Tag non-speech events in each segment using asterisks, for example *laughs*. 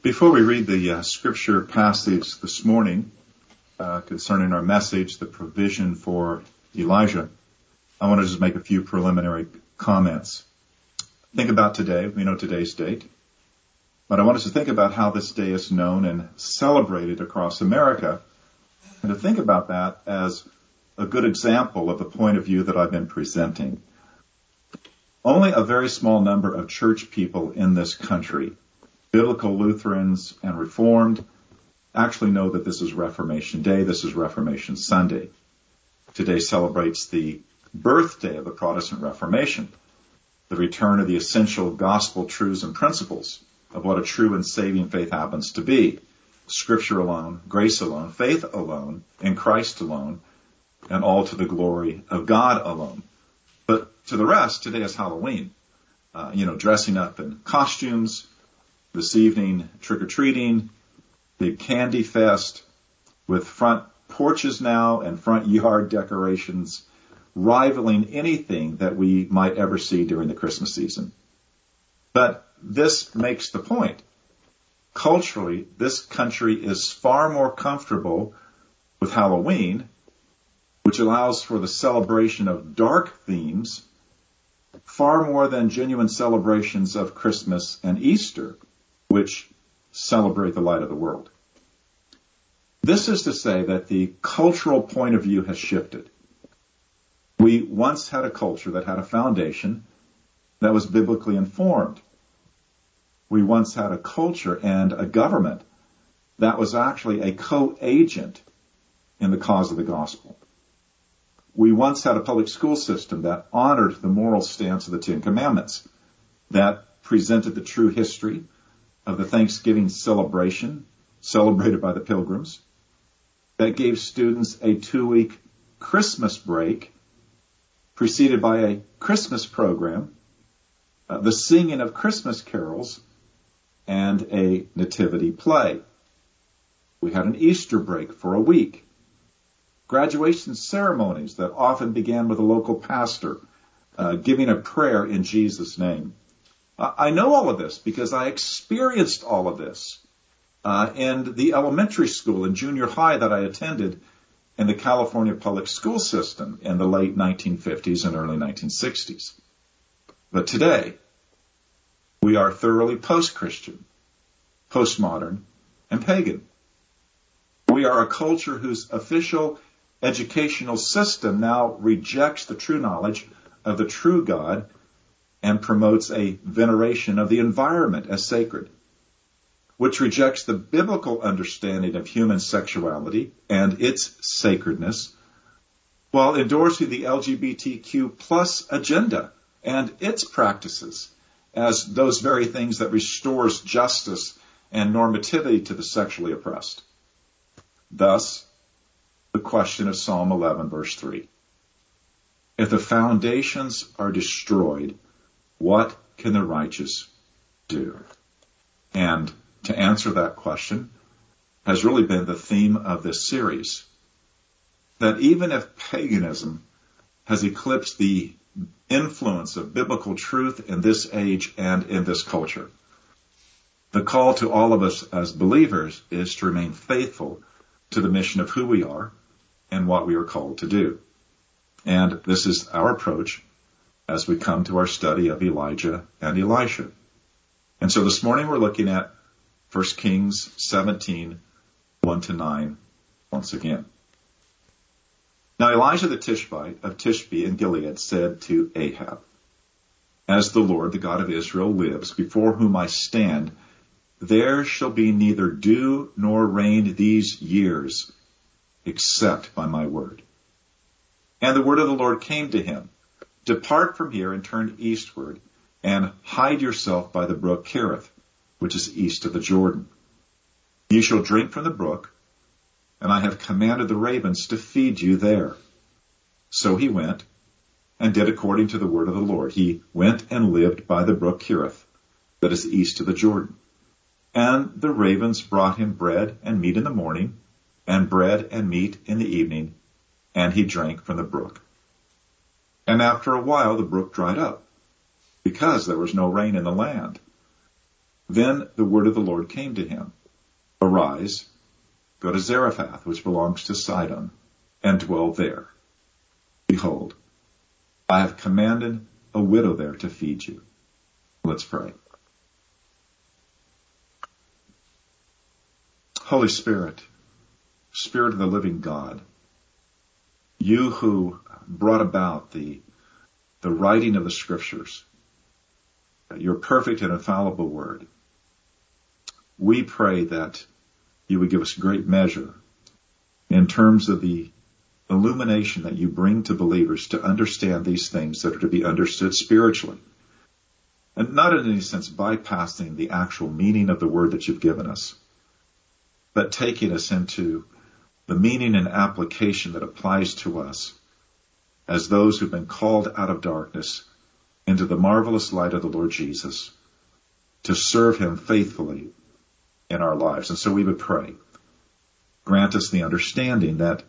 Before we read the uh, scripture passage this morning uh, concerning our message, the provision for Elijah, I want to just make a few preliminary comments. Think about today. We know today's date. But I want us to think about how this day is known and celebrated across America, and to think about that as a good example of the point of view that I've been presenting. Only a very small number of church people in this country biblical Lutherans and Reformed actually know that this is Reformation Day, this is Reformation Sunday. Today celebrates the birthday of the Protestant Reformation, the return of the essential gospel truths and principles of what a true and saving faith happens to be. Scripture alone, grace alone, faith alone, in Christ alone, and all to the glory of God alone. But to the rest, today is Halloween. Uh, you know, dressing up in costumes, this evening trick or treating, big candy fest with front porches now and front yard decorations rivaling anything that we might ever see during the Christmas season. But this makes the point. Culturally, this country is far more comfortable with Halloween, which allows for the celebration of dark themes far more than genuine celebrations of Christmas and Easter which celebrate the light of the world. This is to say that the cultural point of view has shifted. We once had a culture that had a foundation that was biblically informed. We once had a culture and a government that was actually a co-agent in the cause of the gospel. We once had a public school system that honored the moral stance of the Ten Commandments, that presented the true history of the Thanksgiving celebration celebrated by the pilgrims that gave students a two week Christmas break preceded by a Christmas program, uh, the singing of Christmas carols, and a nativity play. We had an Easter break for a week. Graduation ceremonies that often began with a local pastor uh, giving a prayer in Jesus' name. I know all of this because I experienced all of this uh, in the elementary school and junior high that I attended in the California public school system in the late 1950s and early 1960s. But today, we are thoroughly post-Christian, postmodern, and pagan. We are a culture whose official educational system now rejects the true knowledge of the true God and promotes a veneration of the environment as sacred, which rejects the biblical understanding of human sexuality and its sacredness, while endorsing the LGBTQ plus agenda and its practices as those very things that restores justice and normativity to the sexually oppressed. Thus, the question of Psalm 11 verse 3. If the foundations are destroyed, what can the righteous do? And to answer that question has really been the theme of this series. That even if paganism has eclipsed the influence of biblical truth in this age and in this culture, the call to all of us as believers is to remain faithful to the mission of who we are and what we are called to do. And this is our approach as we come to our study of Elijah and Elisha. And so this morning we're looking at 1 Kings 17, 1 to 9 once again. Now Elijah the Tishbite of Tishbe in Gilead said to Ahab, As the Lord, the God of Israel, lives, before whom I stand, there shall be neither dew nor rain these years, except by my word. And the word of the Lord came to him, Depart from here and turn eastward, and hide yourself by the brook Kerith, which is east of the Jordan. You shall drink from the brook, and I have commanded the ravens to feed you there. So he went and did according to the word of the Lord. He went and lived by the brook Kerith, that is east of the Jordan. And the ravens brought him bread and meat in the morning, and bread and meat in the evening, and he drank from the brook. And after a while, the brook dried up because there was no rain in the land. Then the word of the Lord came to him. Arise, go to Zarephath, which belongs to Sidon, and dwell there. Behold, I have commanded a widow there to feed you. Let's pray. Holy Spirit, Spirit of the living God, you who brought about the, the writing of the scriptures, your perfect and infallible word, we pray that you would give us great measure in terms of the illumination that you bring to believers to understand these things that are to be understood spiritually. And not in any sense bypassing the actual meaning of the word that you've given us, but taking us into the meaning and application that applies to us as those who've been called out of darkness into the marvelous light of the Lord Jesus to serve him faithfully in our lives. And so we would pray. Grant us the understanding that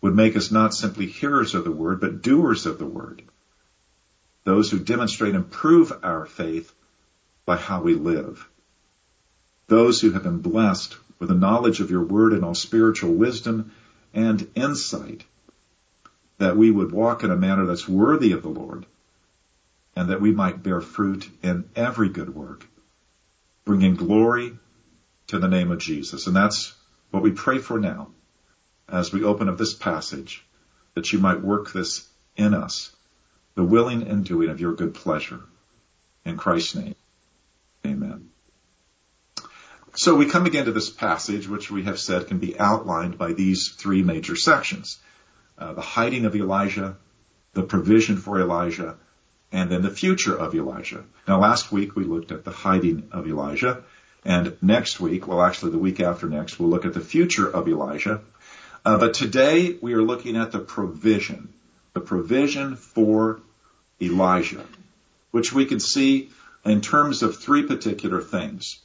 would make us not simply hearers of the word, but doers of the word. Those who demonstrate and prove our faith by how we live. Those who have been blessed with the knowledge of your word and all spiritual wisdom and insight, that we would walk in a manner that's worthy of the Lord, and that we might bear fruit in every good work, bringing glory to the name of Jesus. And that's what we pray for now as we open up this passage, that you might work this in us, the willing and doing of your good pleasure. In Christ's name, amen. So we come again to this passage, which we have said can be outlined by these three major sections. Uh, the hiding of Elijah, the provision for Elijah, and then the future of Elijah. Now last week we looked at the hiding of Elijah, and next week, well actually the week after next, we'll look at the future of Elijah. Uh, but today we are looking at the provision, the provision for Elijah, which we can see in terms of three particular things.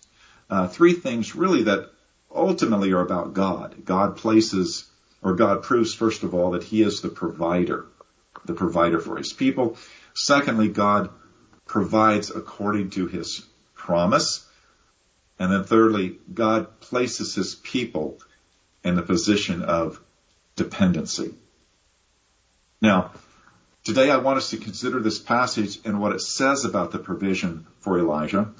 Uh, three things really that ultimately are about God. God places, or God proves first of all that He is the provider, the provider for His people. Secondly, God provides according to His promise. And then thirdly, God places His people in the position of dependency. Now, today I want us to consider this passage and what it says about the provision for Elijah.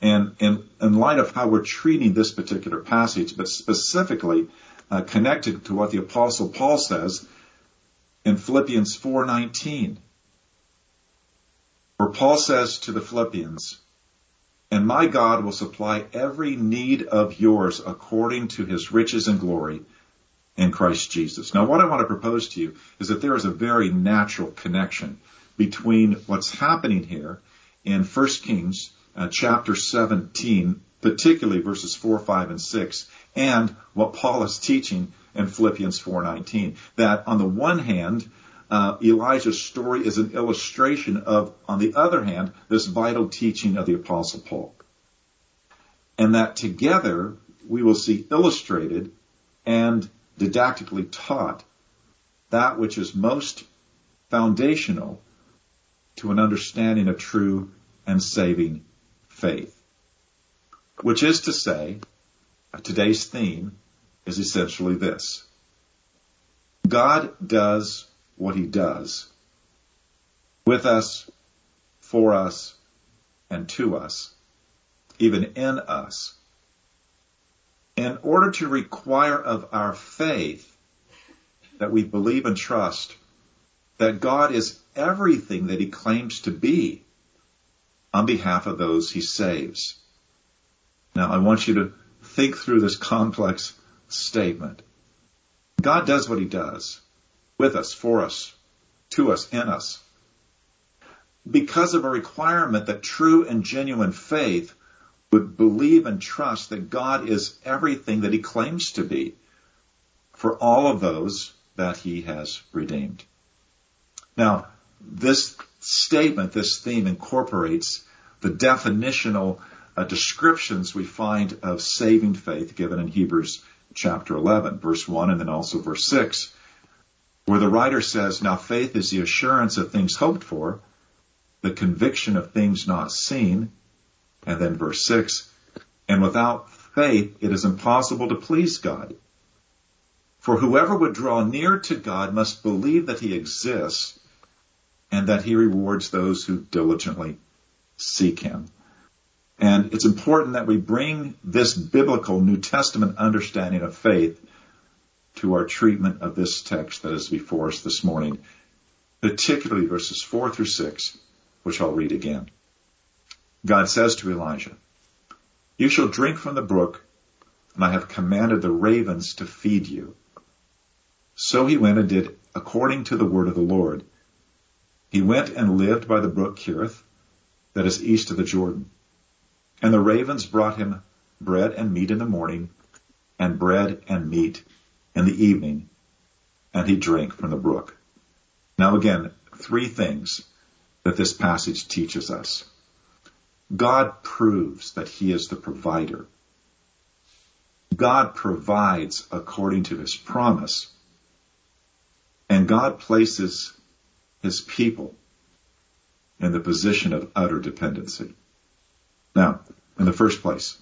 And in, in light of how we're treating this particular passage, but specifically uh, connected to what the apostle Paul says in Philippians 4:19, where Paul says to the Philippians, "And my God will supply every need of yours according to his riches and glory in Christ Jesus." Now, what I want to propose to you is that there is a very natural connection between what's happening here in 1 Kings uh, chapter 17, particularly verses 4, 5, and 6, and what Paul is teaching in Philippians 4:19. That on the one hand, uh, Elijah's story is an illustration of, on the other hand, this vital teaching of the Apostle Paul. And that together we will see illustrated and didactically taught that which is most foundational to an understanding of true and saving faith. Which is to say, today's theme is essentially this. God does what he does with us, for us, and to us, even in us, in order to require of our faith that we believe and trust that God is everything that he claims to be on behalf of those he saves. Now I want you to think through this complex statement. God does what he does with us, for us, to us, in us. Because of a requirement that true and genuine faith would believe and trust that God is everything that he claims to be for all of those that he has redeemed. Now, this statement, this theme incorporates the definitional uh, descriptions we find of saving faith given in Hebrews chapter 11, verse 1, and then also verse 6, where the writer says, Now faith is the assurance of things hoped for, the conviction of things not seen, and then verse 6, And without faith, it is impossible to please God. For whoever would draw near to God must believe that he exists and that he rewards those who diligently seek him. And it's important that we bring this biblical New Testament understanding of faith to our treatment of this text that is before us this morning, particularly verses 4 through 6, which I'll read again. God says to Elijah, You shall drink from the brook, and I have commanded the ravens to feed you. So he went and did according to the word of the Lord. He went and lived by the brook Cherith, that is east of the Jordan. And the ravens brought him bread and meat in the morning, and bread and meat in the evening, and he drank from the brook. Now again, three things that this passage teaches us. God proves that he is the provider. God provides according to his promise. And God places his people in the position of utter dependency. Now, in the first place,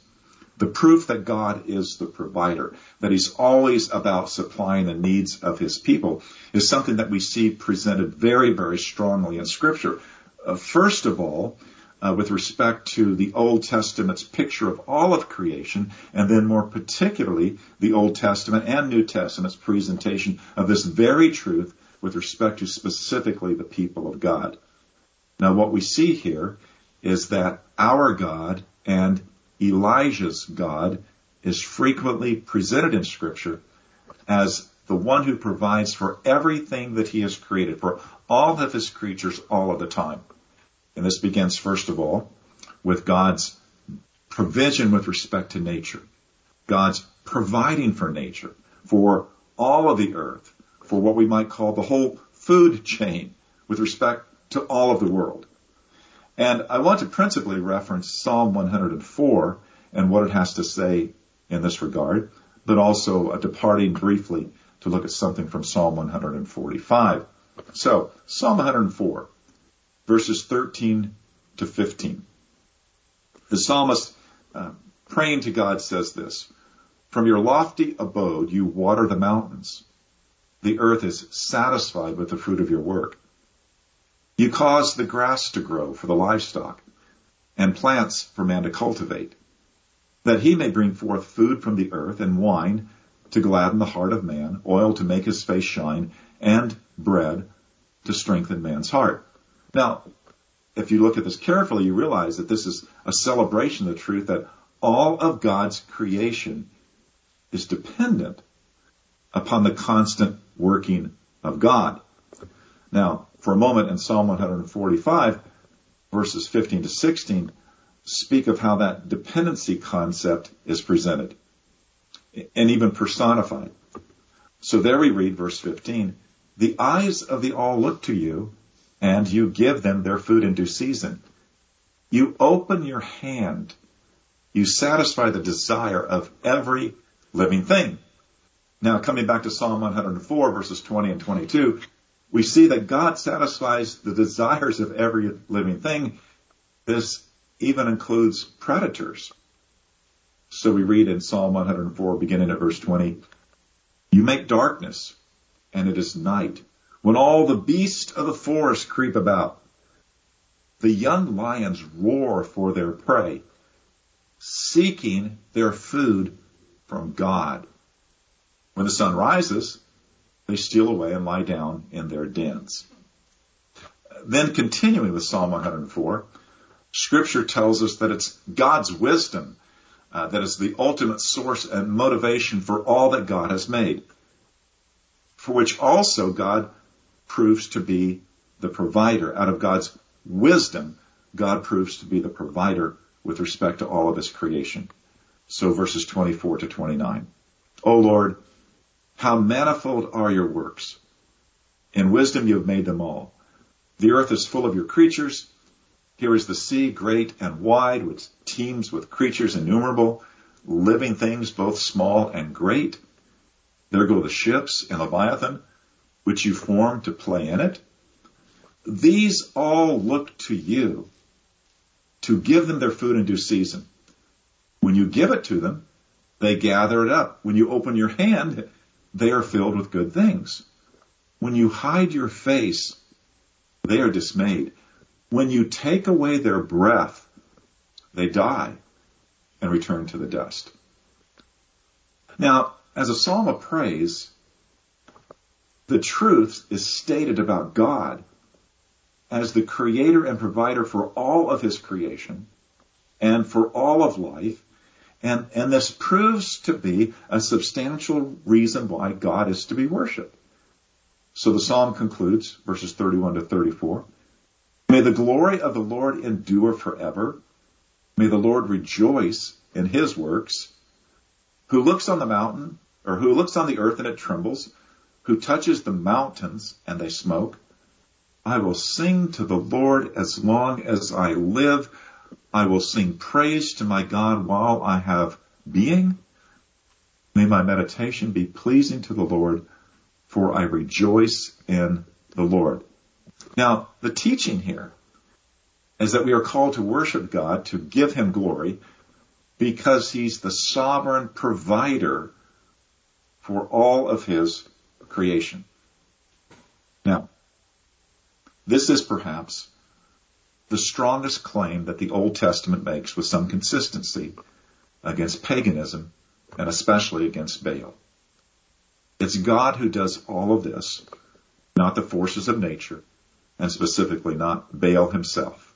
the proof that God is the provider, that he's always about supplying the needs of his people, is something that we see presented very, very strongly in scripture. Uh, first of all, uh, with respect to the Old Testament's picture of all of creation, and then more particularly the Old Testament and New Testament's presentation of this very truth with respect to specifically the people of God. Now what we see here is that our God and Elijah's God is frequently presented in scripture as the one who provides for everything that he has created, for all of his creatures all of the time. And this begins, first of all, with God's provision with respect to nature. God's providing for nature, for all of the earth, for what we might call the whole food chain with respect to all of the world. And I want to principally reference Psalm 104 and what it has to say in this regard, but also departing briefly to look at something from Psalm 145. So, Psalm 104 verses 13 to 15. The psalmist, uh, praying to God, says this, From your lofty abode you water the mountains. The earth is satisfied with the fruit of your work. You cause the grass to grow for the livestock and plants for man to cultivate, that he may bring forth food from the earth and wine to gladden the heart of man, oil to make his face shine, and bread to strengthen man's heart. Now, if you look at this carefully, you realize that this is a celebration of the truth that all of God's creation is dependent upon the constant working of God. Now, for a moment in Psalm 145, verses 15 to 16, speak of how that dependency concept is presented and even personified. So there we read verse 15, the eyes of the all look to you and you give them their food in due season. You open your hand. You satisfy the desire of every living thing. Now, coming back to Psalm 104 verses 20 and 22, we see that God satisfies the desires of every living thing. This even includes predators. So we read in Psalm 104 beginning at verse 20, you make darkness and it is night when all the beasts of the forest creep about. The young lions roar for their prey, seeking their food from God. When the sun rises, they steal away and lie down in their dens. Then continuing with Psalm 104, scripture tells us that it's God's wisdom uh, that is the ultimate source and motivation for all that God has made, for which also God proves to be the provider. Out of God's wisdom, God proves to be the provider with respect to all of his creation. So verses 24 to 29. O Lord, how manifold are your works. In wisdom you have made them all. The earth is full of your creatures. Here is the sea, great and wide, which teems with creatures innumerable, living things both small and great. There go the ships and Leviathan, which you formed to play in it. These all look to you to give them their food in due season. When you give it to them, they gather it up. When you open your hand, they are filled with good things. When you hide your face, they are dismayed. When you take away their breath, they die and return to the dust. Now, as a psalm of praise, the truth is stated about God as the creator and provider for all of his creation and for all of life. And, and this proves to be a substantial reason why God is to be worshiped. So the psalm concludes, verses 31 to 34. May the glory of the Lord endure forever. May the Lord rejoice in his works. Who looks on the mountain, or who looks on the earth and it trembles, who touches the mountains and they smoke. I will sing to the Lord as long as I live. I will sing praise to my God while I have being. May my meditation be pleasing to the Lord, for I rejoice in the Lord. Now, the teaching here is that we are called to worship God, to give Him glory, because He's the sovereign provider for all of His creation. Now, this is perhaps the strongest claim that the Old Testament makes with some consistency against paganism and especially against Baal. It's God who does all of this, not the forces of nature, and specifically not Baal himself.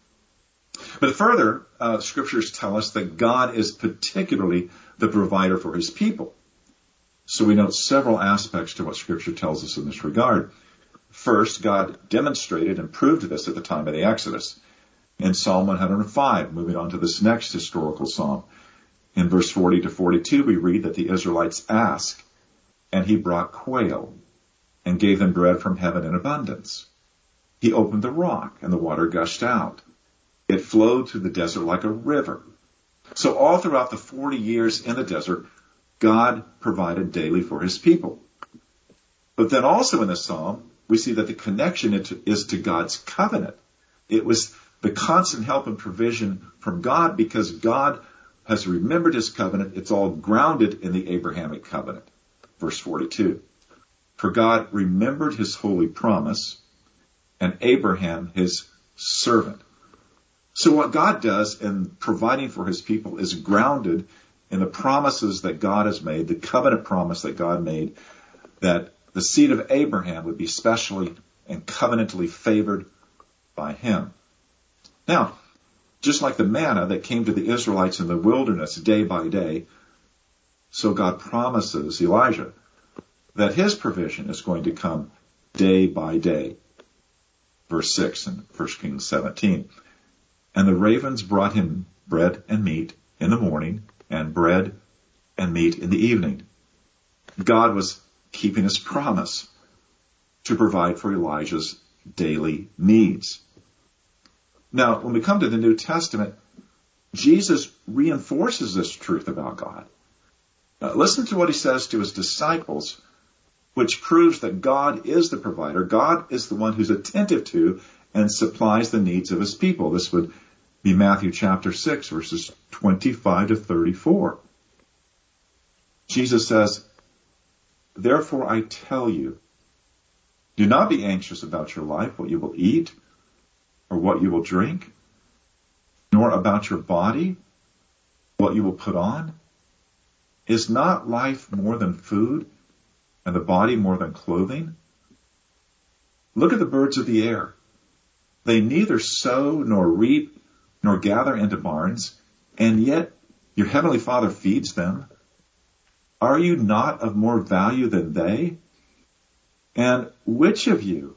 But further, uh, scriptures tell us that God is particularly the provider for his people. So we note several aspects to what scripture tells us in this regard. First, God demonstrated and proved this at the time of the Exodus. In Psalm 105, moving on to this next historical psalm. In verse 40 to 42, we read that the Israelites asked, and he brought quail and gave them bread from heaven in abundance. He opened the rock and the water gushed out. It flowed through the desert like a river. So all throughout the 40 years in the desert, God provided daily for his people. But then also in the psalm, we see that the connection is to God's covenant. It was the constant help and provision from God because God has remembered his covenant. It's all grounded in the Abrahamic covenant. Verse 42. For God remembered his holy promise and Abraham his servant. So what God does in providing for his people is grounded in the promises that God has made, the covenant promise that God made that the seed of Abraham would be specially and covenantally favored by him. Now, just like the manna that came to the Israelites in the wilderness day by day, so God promises Elijah that his provision is going to come day by day verse 6 in 1 Kings 17. And the ravens brought him bread and meat in the morning, and bread and meat in the evening. God was keeping his promise to provide for Elijah's daily needs. Now, when we come to the New Testament, Jesus reinforces this truth about God. Uh, listen to what he says to his disciples which proves that God is the provider. God is the one who's attentive to and supplies the needs of his people. This would be Matthew chapter 6 verses 25 to 34. Jesus says, Therefore I tell you, do not be anxious about your life, what you will eat or what you will drink, nor about your body, what you will put on. Is not life more than food and the body more than clothing? Look at the birds of the air. They neither sow nor reap nor gather into barns, and yet your heavenly Father feeds them. Are you not of more value than they? And which of you,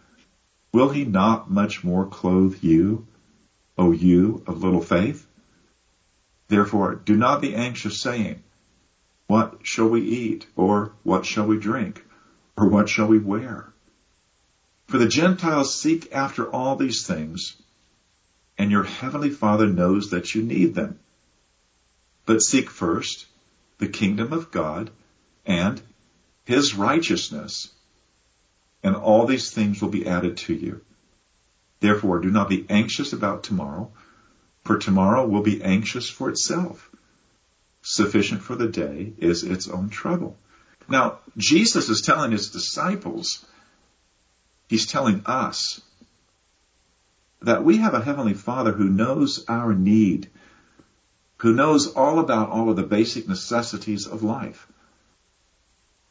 will he not much more clothe you, O you of little faith? Therefore, do not be anxious saying, What shall we eat? Or what shall we drink? Or what shall we wear? For the Gentiles seek after all these things, and your heavenly Father knows that you need them. But seek first the kingdom of God and his righteousness, and all these things will be added to you. Therefore, do not be anxious about tomorrow, for tomorrow will be anxious for itself. Sufficient for the day is its own trouble. Now, Jesus is telling his disciples, he's telling us that we have a heavenly father who knows our need, who knows all about all of the basic necessities of life.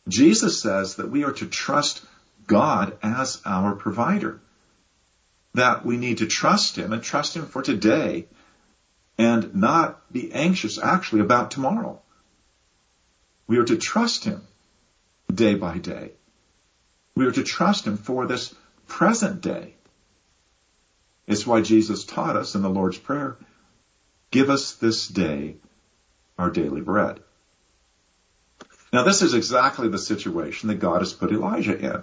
Jesus says that we are to trust God as our provider, that we need to trust him and trust him for today and not be anxious actually about tomorrow. We are to trust him day by day. We are to trust him for this present day. It's why Jesus taught us in the Lord's Prayer, give us this day our daily bread. Now this is exactly the situation that God has put Elijah in.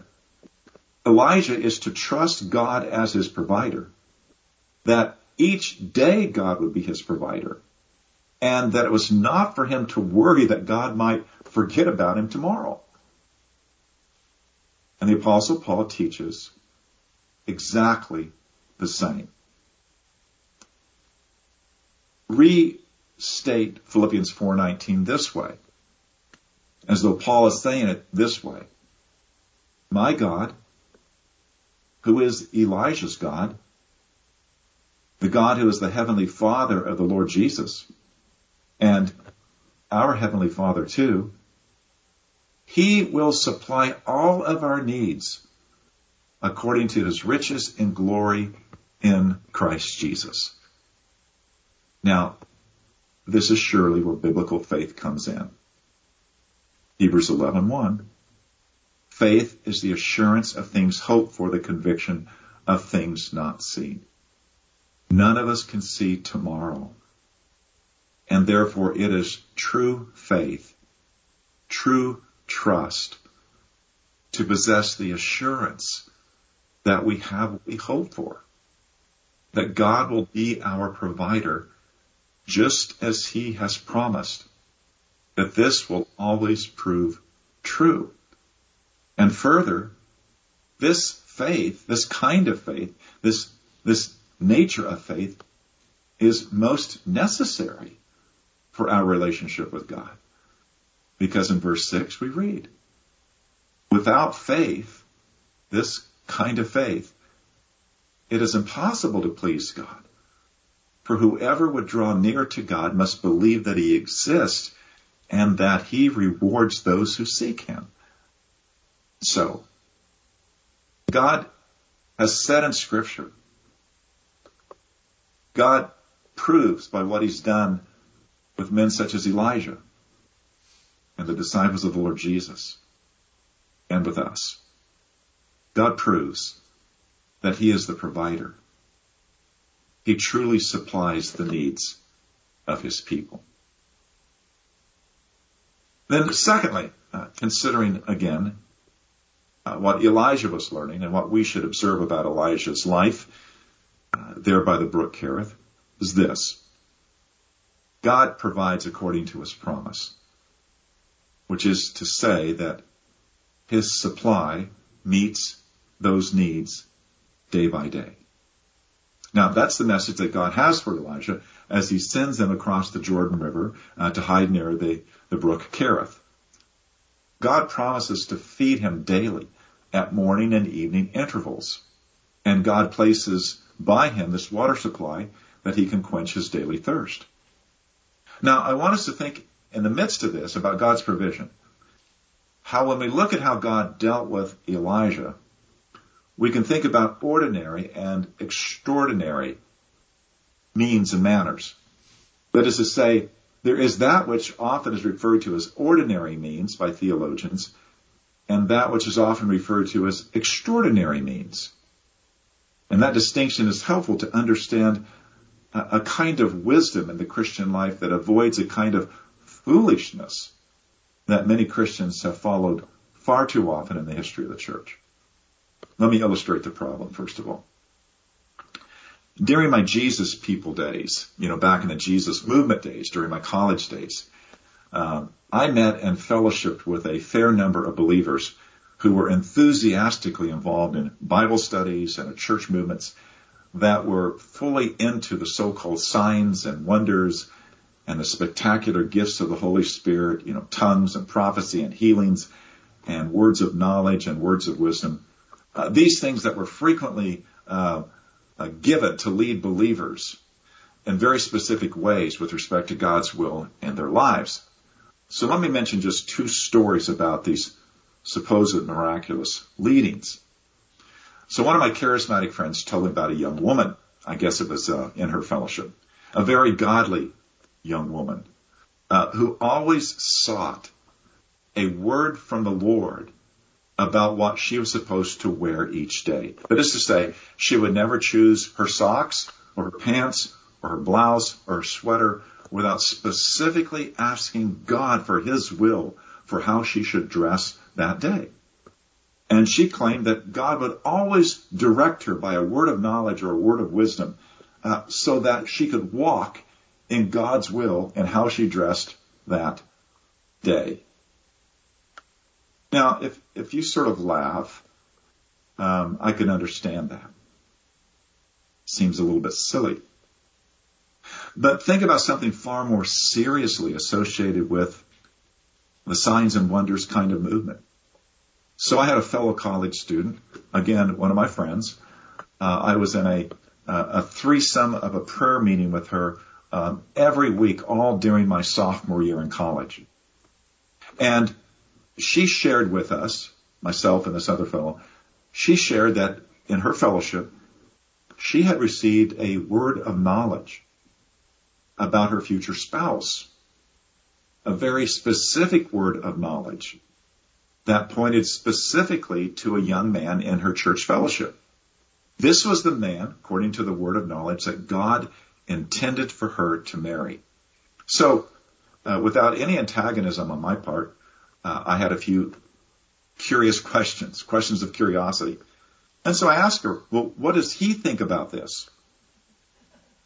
Elijah is to trust God as his provider, that each day God would be his provider. And that it was not for him to worry that God might forget about him tomorrow. And the apostle Paul teaches exactly the same. Restate Philippians 4:19 this way. As though Paul is saying it this way. My God, who is Elijah's God, the God who is the heavenly father of the Lord Jesus and our heavenly father too, he will supply all of our needs according to his riches in glory in Christ Jesus. Now, this is surely where biblical faith comes in. Hebrews 11:1 Faith is the assurance of things hoped for, the conviction of things not seen. None of us can see tomorrow. And therefore it is true faith, true trust to possess the assurance that we have what we hope for. That God will be our provider just as he has promised. That this will always prove true. And further, this faith, this kind of faith, this, this nature of faith is most necessary for our relationship with God. Because in verse 6 we read, without faith, this kind of faith, it is impossible to please God. For whoever would draw near to God must believe that he exists and that he rewards those who seek him. So, God has said in scripture God proves by what he's done with men such as Elijah and the disciples of the Lord Jesus and with us. God proves that he is the provider. He truly supplies the needs of his people. Then secondly, uh, considering again uh, what Elijah was learning and what we should observe about Elijah's life, uh, there by the brook Kerith is this. God provides according to his promise, which is to say that his supply meets those needs day by day. Now that's the message that God has for Elijah as he sends them across the Jordan River uh, to hide near the, the brook Kerith. God promises to feed him daily at morning and evening intervals. And God places by him this water supply that he can quench his daily thirst. Now, I want us to think in the midst of this about God's provision. How when we look at how God dealt with Elijah, we can think about ordinary and extraordinary means and manners. That is to say, there is that which often is referred to as ordinary means by theologians, and that which is often referred to as extraordinary means. And that distinction is helpful to understand a, a kind of wisdom in the Christian life that avoids a kind of foolishness that many Christians have followed far too often in the history of the church. Let me illustrate the problem, first of all. During my Jesus people days, you know, back in the Jesus movement days, during my college days, um, I met and fellowshipped with a fair number of believers who were enthusiastically involved in Bible studies and church movements that were fully into the so-called signs and wonders and the spectacular gifts of the Holy Spirit, you know, tongues and prophecy and healings and words of knowledge and words of wisdom. Uh, these things that were frequently uh, uh, given to lead believers in very specific ways with respect to God's will in their lives. So let me mention just two stories about these supposed miraculous leadings. So one of my charismatic friends told me about a young woman. I guess it was uh, in her fellowship, a very godly young woman uh, who always sought a word from the Lord about what she was supposed to wear each day. That is to say, she would never choose her socks or her pants or her blouse or her sweater without specifically asking God for His will for how she should dress that day. And she claimed that God would always direct her by a word of knowledge or a word of wisdom uh, so that she could walk in God's will and how she dressed that day. Now, if, if you sort of laugh, um, I can understand that. Seems a little bit silly. But think about something far more seriously associated with the signs and wonders kind of movement. So I had a fellow college student, again, one of my friends. Uh, I was in a, a threesome of a prayer meeting with her um, every week, all during my sophomore year in college. And she shared with us, myself and this other fellow, she shared that in her fellowship, she had received a word of knowledge about her future spouse. A very specific word of knowledge that pointed specifically to a young man in her church fellowship. This was the man, according to the word of knowledge, that God intended for her to marry. So, uh, without any antagonism on my part, uh, I had a few curious questions, questions of curiosity. And so I asked her, well, what does he think about this?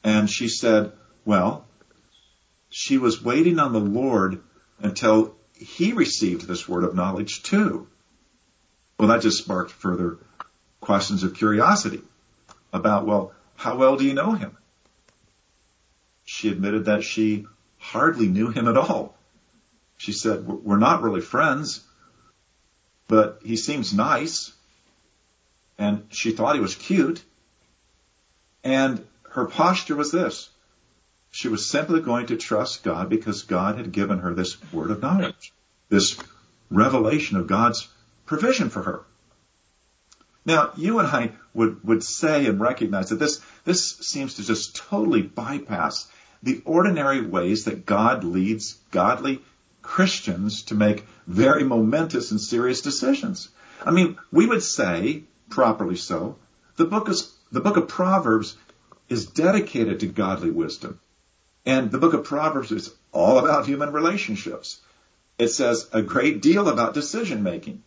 And she said, well, she was waiting on the Lord until he received this word of knowledge too. Well, that just sparked further questions of curiosity about, well, how well do you know him? She admitted that she hardly knew him at all. She said, we're not really friends, but he seems nice. And she thought he was cute. And her posture was this. She was simply going to trust God because God had given her this word of knowledge, this revelation of God's provision for her. Now, you and I would, would say and recognize that this, this seems to just totally bypass the ordinary ways that God leads godly Christians to make very momentous and serious decisions. I mean, we would say, properly so, the book is, the book of Proverbs is dedicated to godly wisdom. And the book of Proverbs is all about human relationships. It says a great deal about decision making.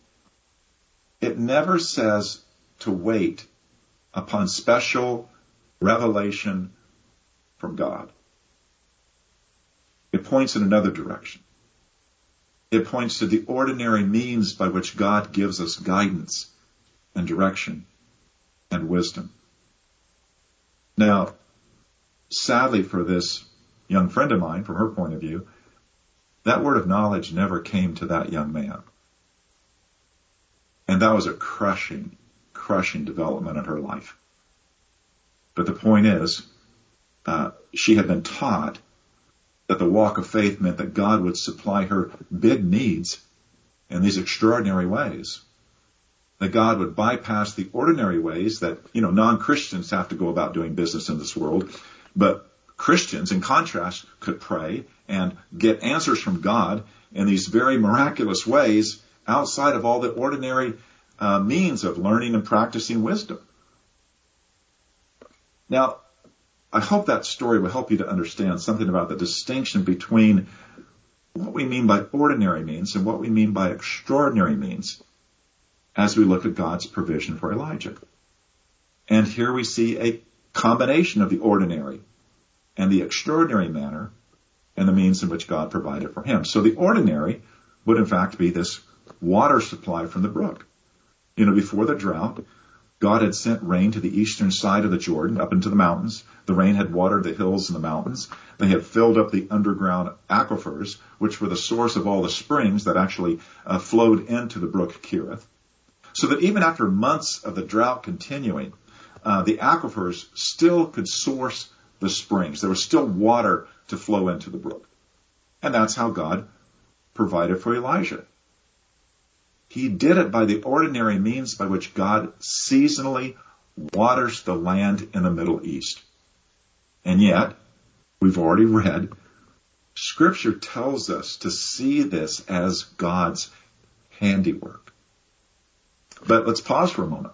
It never says to wait upon special revelation from God. It points in another direction. It points to the ordinary means by which God gives us guidance and direction and wisdom. Now, sadly for this young friend of mine, from her point of view, that word of knowledge never came to that young man. And that was a crushing, crushing development in her life. But the point is, uh, she had been taught that the walk of faith meant that God would supply her big needs in these extraordinary ways. That God would bypass the ordinary ways that, you know, non-Christians have to go about doing business in this world, but Christians, in contrast, could pray and get answers from God in these very miraculous ways outside of all the ordinary uh, means of learning and practicing wisdom. Now, I hope that story will help you to understand something about the distinction between what we mean by ordinary means and what we mean by extraordinary means as we look at God's provision for Elijah. And here we see a combination of the ordinary and the extraordinary manner and the means in which God provided for him. So the ordinary would in fact be this water supply from the brook. You know, before the drought, God had sent rain to the eastern side of the Jordan, up into the mountains. The rain had watered the hills and the mountains. They had filled up the underground aquifers, which were the source of all the springs that actually uh, flowed into the brook Kerith. So that even after months of the drought continuing, uh, the aquifers still could source the springs. There was still water to flow into the brook. And that's how God provided for Elijah. He did it by the ordinary means by which God seasonally waters the land in the Middle East. And yet, we've already read, scripture tells us to see this as God's handiwork. But let's pause for a moment.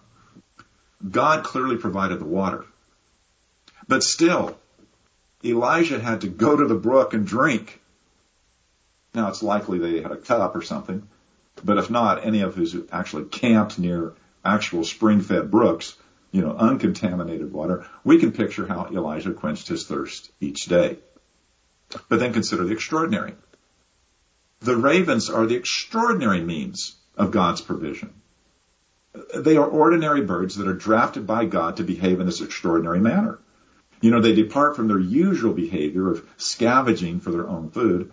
God clearly provided the water. But still, Elijah had to go to the brook and drink. Now it's likely they had a cup or something, but if not, any of us who actually camped near actual spring-fed brooks, you know, uncontaminated water, we can picture how Elijah quenched his thirst each day. But then consider the extraordinary. The ravens are the extraordinary means of God's provision. They are ordinary birds that are drafted by God to behave in this extraordinary manner. You know, they depart from their usual behavior of scavenging for their own food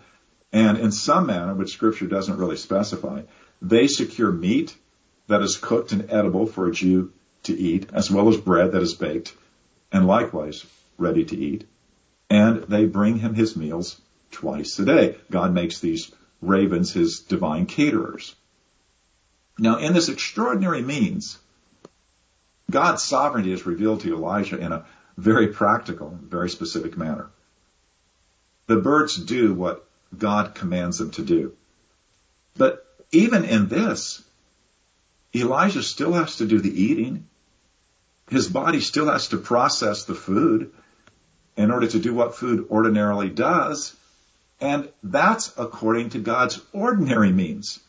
and in some manner, which scripture doesn't really specify, they secure meat that is cooked and edible for a Jew to eat, as well as bread that is baked and likewise ready to eat. And they bring him his meals twice a day. God makes these ravens his divine caterers. Now, in this extraordinary means, God's sovereignty is revealed to Elijah in a very practical, very specific manner. The birds do what God commands them to do. But even in this, Elijah still has to do the eating. His body still has to process the food in order to do what food ordinarily does. And that's according to God's ordinary means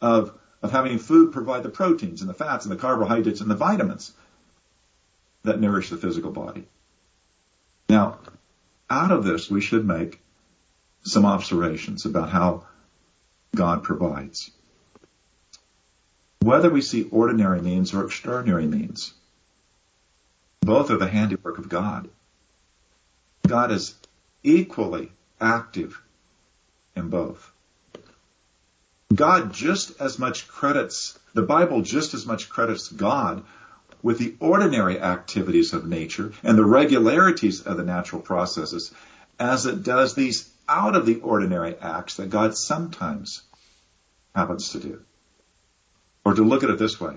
of, of having food provide the proteins and the fats and the carbohydrates and the vitamins that nourish the physical body. Now, out of this, we should make some observations about how God provides. Whether we see ordinary means or extraordinary means, both are the handiwork of God. God is equally active in both. God just as much credits, the Bible just as much credits God with the ordinary activities of nature and the regularities of the natural processes as it does these out of the ordinary acts that God sometimes happens to do. Or to look at it this way.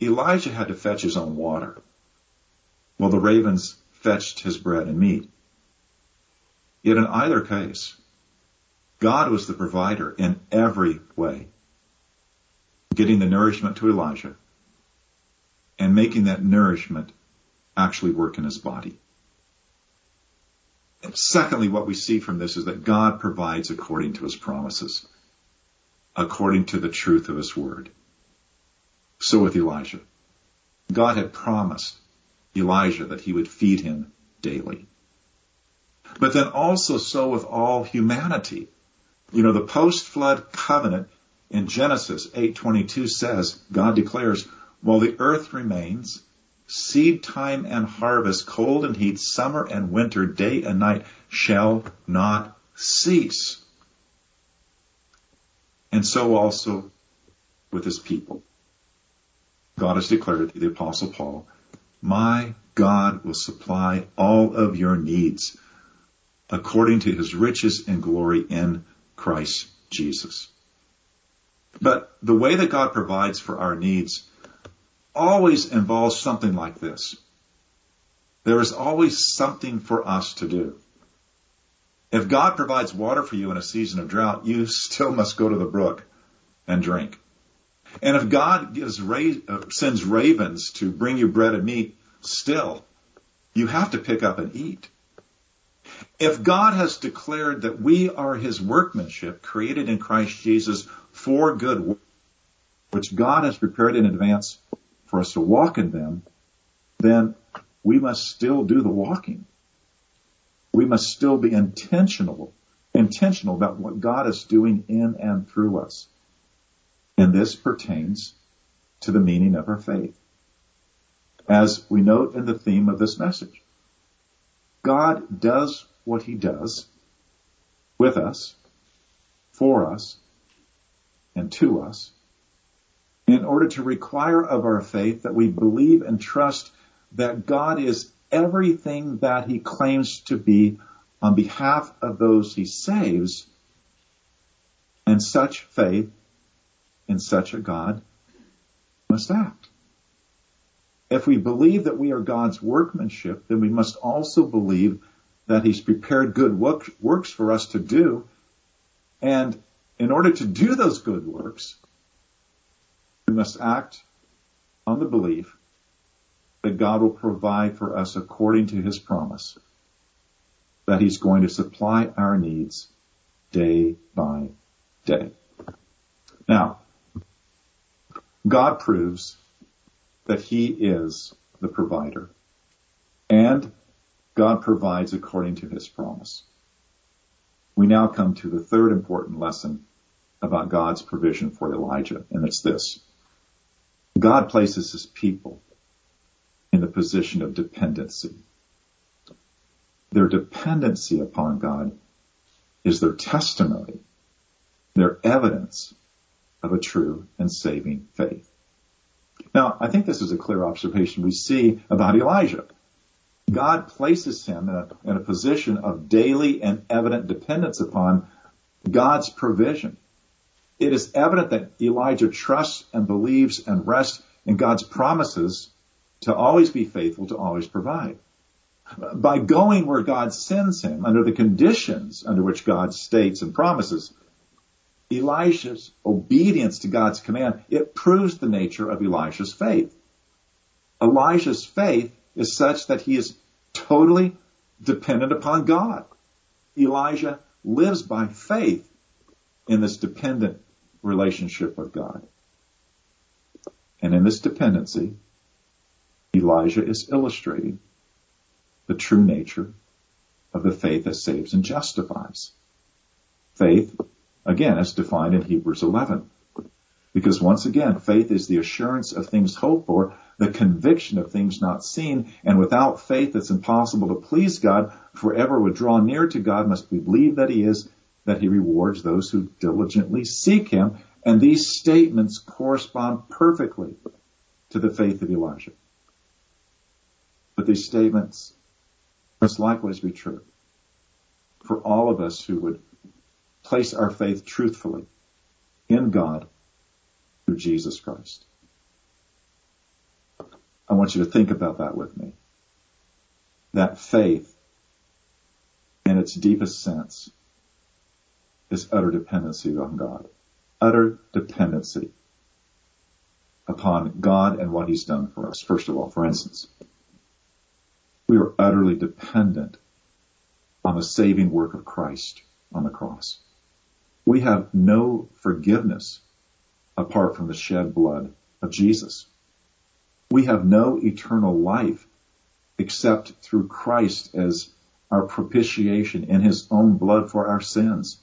Elijah had to fetch his own water, while the ravens fetched his bread and meat. Yet in either case, God was the provider in every way, getting the nourishment to Elijah and making that nourishment actually work in his body. Secondly, what we see from this is that God provides according to his promises, according to the truth of his word. So with Elijah, God had promised Elijah that he would feed him daily. But then also so with all humanity. You know, the post-flood covenant in Genesis 8:22 says, God declares, while the earth remains, seed time and harvest, cold and heat, summer and winter, day and night shall not cease. And so also with his people. God has declared through the apostle Paul, my God will supply all of your needs according to his riches and glory in Christ Jesus. But the way that God provides for our needs always involves something like this. There is always something for us to do. If God provides water for you in a season of drought, you *laughs* still must go to the brook and drink. And if God gives uh, sends ravens to bring you bread and meat, still, you have to pick up and eat. If God has declared that we are his workmanship created in Christ Jesus for good which God has prepared in advance for us to walk in them, then we must still do the walking. We must still be intentional, intentional about what God is doing in and through us. And this pertains to the meaning of our faith. As we note in the theme of this message, God does what he does with us, for us, and to us in order to require of our faith that we believe and trust that God is everything that he claims to be on behalf of those he saves. And such faith in such a God must act. If we believe that we are God's workmanship, then we must also believe that he's prepared good works for us to do. And in order to do those good works, we must act on the belief that God will provide for us according to his promise, that he's going to supply our needs day by day. Now, God proves that he is the provider and God provides according to his promise. We now come to the third important lesson about God's provision for Elijah, and it's this. God places his people in the position of dependency. Their dependency upon God is their testimony, their evidence of a true and saving faith. Now, I think this is a clear observation we see about Elijah. God places him in a, in a position of daily and evident dependence upon God's provision. It is evident that Elijah trusts and believes and rests in God's promises to always be faithful, to always provide. By going where God sends him under the conditions under which God states and promises, Elijah's obedience to God's command, it proves the nature of Elijah's faith. Elijah's faith is such that he is totally dependent upon God. Elijah lives by faith in this dependent relationship with God. And in this dependency, Elijah is illustrating the true nature of the faith that saves and justifies. Faith, again, is defined in Hebrews 11. Because once again, faith is the assurance of things hoped for, the conviction of things not seen, and without faith it's impossible to please God. Forever would draw near to God must we believe that he is, that he rewards those who diligently seek him. And these statements correspond perfectly to the faith of Elijah. But these statements must likewise be true for all of us who would place our faith truthfully in God through Jesus Christ. I want you to think about that with me. That faith, in its deepest sense, is utter dependency on God. Utter dependency upon God and what He's done for us. First of all, for instance, we are utterly dependent on the saving work of Christ on the cross. We have no forgiveness apart from the shed blood of Jesus. We have no eternal life except through Christ as our propitiation in his own blood for our sins.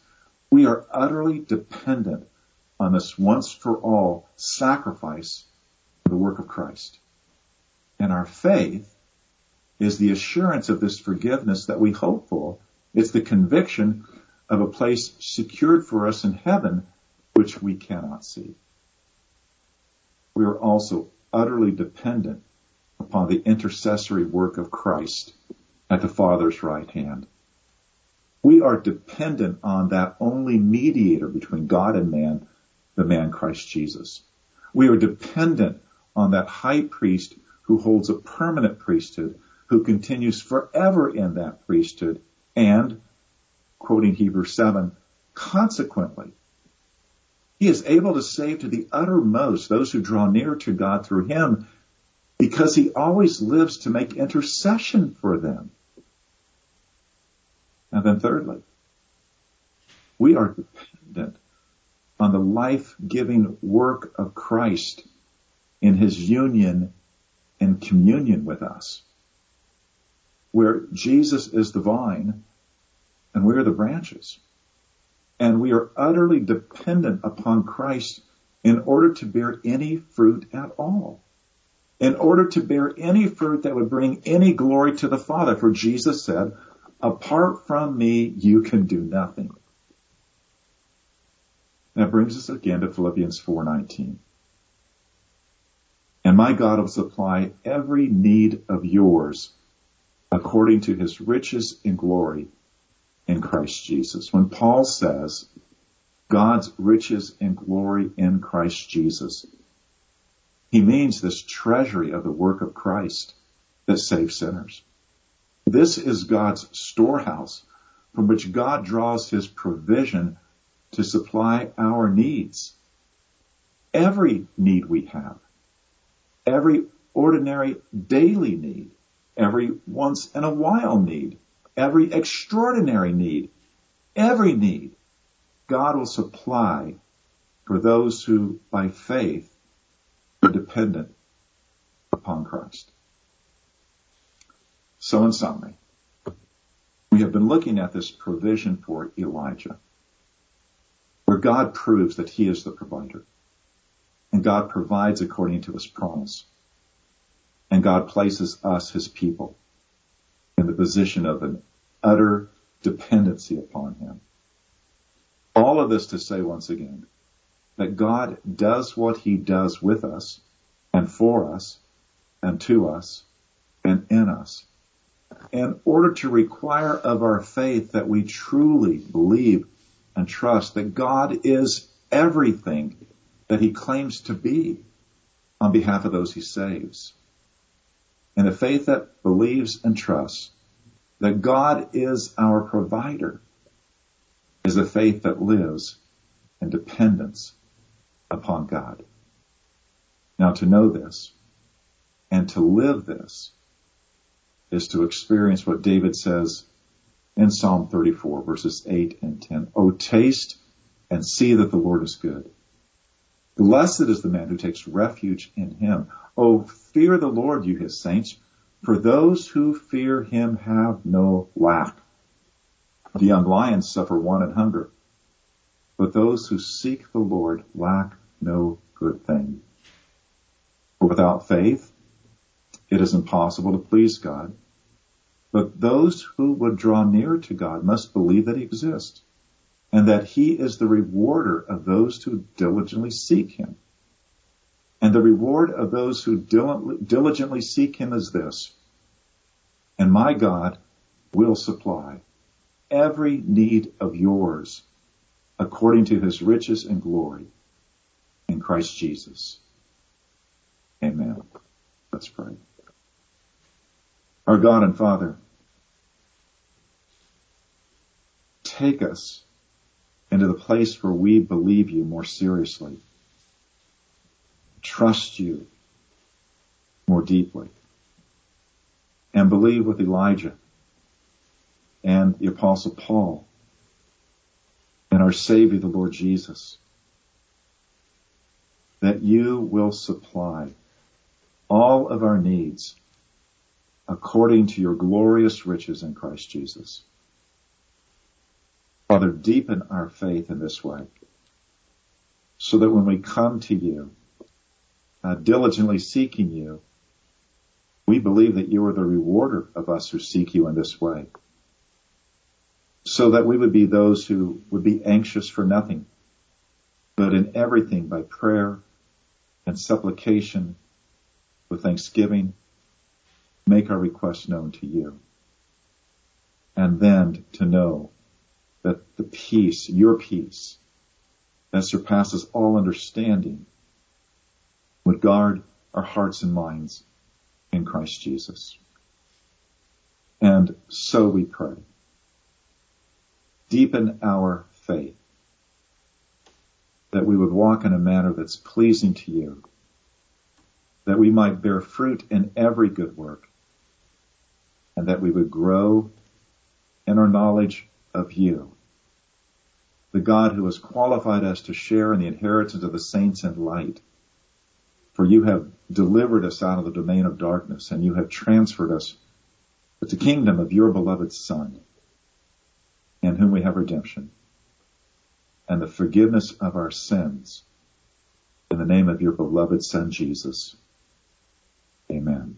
We are utterly dependent on this once for all sacrifice the work of Christ. And our faith is the assurance of this forgiveness that we hope for. It's the conviction of a place secured for us in heaven which we cannot see. We are also utterly dependent upon the intercessory work of Christ at the Father's right hand. We are dependent on that only mediator between God and man, the man Christ Jesus. We are dependent on that high priest who holds a permanent priesthood, who continues forever in that priesthood, and, quoting Hebrews 7, consequently, he is able to save to the uttermost those who draw near to God through him because he always lives to make intercession for them. And then thirdly, we are dependent on the life-giving work of Christ in his union and communion with us, where Jesus is the vine and we are the branches. And we are utterly dependent upon Christ in order to bear any fruit at all. In order to bear any fruit that would bring any glory to the Father. For Jesus said, apart from me, you can do nothing. That brings us again to Philippians 4:19. And my God will supply every need of yours according to his riches in glory in Christ Jesus. When Paul says God's riches and glory in Christ Jesus, he means this treasury of the work of Christ that saves sinners. This is God's storehouse from which God draws his provision to supply our needs. Every need we have, every ordinary daily need, every once in a while need, every extraordinary need, every need, God will supply for those who by faith are dependent upon Christ. So in summary, we have been looking at this provision for Elijah where God proves that he is the provider. And God provides according to his promise. And God places us, his people, in the position of an utter dependency upon him. All of this to say once again that God does what he does with us and for us and to us and in us in order to require of our faith that we truly believe and trust that God is everything that he claims to be on behalf of those he saves. And a faith that believes and trusts that God is our provider is a faith that lives in dependence upon God. Now to know this and to live this is to experience what David says in Psalm 34 verses 8 and 10. Oh, taste and see that the Lord is good. Blessed is the man who takes refuge in him. Oh, fear the Lord, you his saints, for those who fear him have no lack. The young lions suffer want and hunger, but those who seek the Lord lack no good thing. For without faith, it is impossible to please God. But those who would draw near to God must believe that he exists and that he is the rewarder of those who diligently seek him. And the reward of those who diligently seek him is this. And my God will supply every need of yours according to his riches and glory in Christ Jesus. Amen. Let's pray. Our God and Father, take us into the place where we believe you more seriously, trust you more deeply, and believe with Elijah and the apostle Paul and our Savior, the Lord Jesus, that you will supply all of our needs according to your glorious riches in Christ Jesus. Father, deepen our faith in this way so that when we come to you, uh, diligently seeking you, we believe that you are the rewarder of us who seek you in this way. So that we would be those who would be anxious for nothing, but in everything by prayer and supplication with thanksgiving make our requests known to you. And then to know that the peace, your peace, that surpasses all understanding, would guard our hearts and minds in Christ Jesus. And so we pray. Deepen our faith that we would walk in a manner that's pleasing to you, that we might bear fruit in every good work, and that we would grow in our knowledge of you. The God who has qualified us to share in the inheritance of the saints in light. For you have delivered us out of the domain of darkness and you have transferred us to the kingdom of your beloved Son, in whom we have redemption and the forgiveness of our sins in the name of your beloved Son Jesus. Amen.